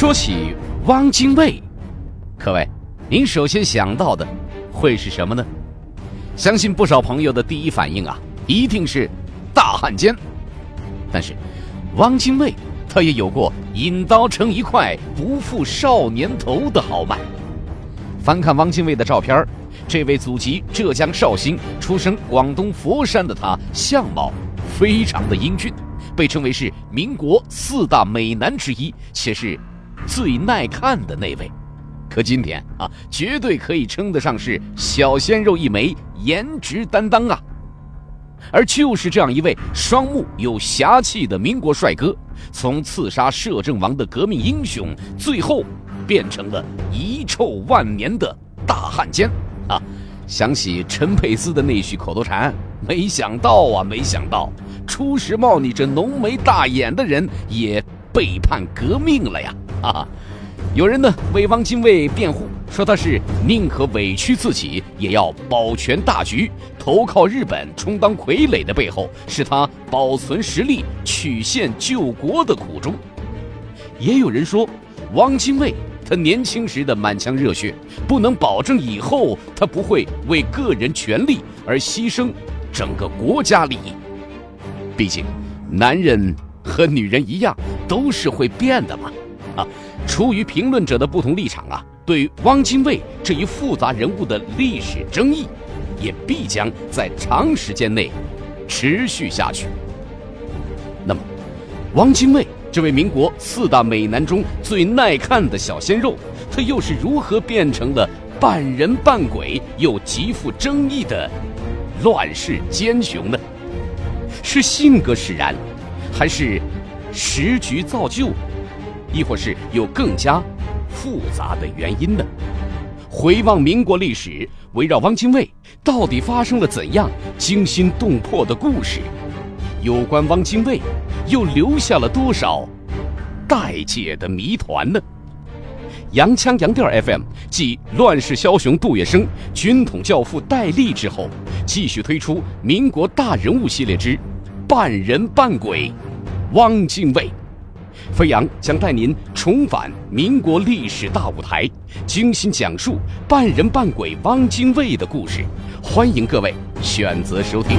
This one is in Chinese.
说起汪精卫，各位，您首先想到的会是什么呢？相信不少朋友的第一反应啊，一定是大汉奸。但是，汪精卫他也有过“引刀成一快，不负少年头”的豪迈。翻看汪精卫的照片这位祖籍浙江绍兴、出生广东佛山的他，相貌非常的英俊，被称为是民国四大美男之一，且是最耐看的那位。可今天啊，绝对可以称得上是小鲜肉一枚，颜值担当啊！而就是这样一位双目有侠气的民国帅哥，从刺杀摄政王的革命英雄，最后变成了遗臭万年的大汉奸。啊，想起陈佩斯的那句口头禅，没想到啊，没想到，初时冒你这浓眉大眼的人也背叛革命了呀！啊，有人呢为汪精卫辩护，说他是宁可委屈自己，也要保全大局，投靠日本充当傀儡的背后，是他保存实力、曲线救国的苦衷。也有人说，汪精卫。他年轻时的满腔热血，不能保证以后他不会为个人权利而牺牲整个国家利益。毕竟，男人和女人一样，都是会变的嘛。啊，出于评论者的不同立场啊，对汪精卫这一复杂人物的历史争议，也必将在长时间内持续下去。那么，汪精卫。这位民国四大美男中最耐看的小鲜肉，他又是如何变成了半人半鬼又极富争议的乱世奸雄呢？是性格使然，还是时局造就，亦或是有更加复杂的原因呢？回望民国历史，围绕汪精卫到底发生了怎样惊心动魄的故事？有关汪精卫。又留下了多少待解的谜团呢？洋腔洋调 FM 继《乱世枭雄》杜月笙、军统教父戴笠之后，继续推出民国大人物系列之半人半鬼汪精卫。飞扬将带您重返民国历史大舞台，精心讲述半人半鬼汪精卫的故事。欢迎各位选择收听。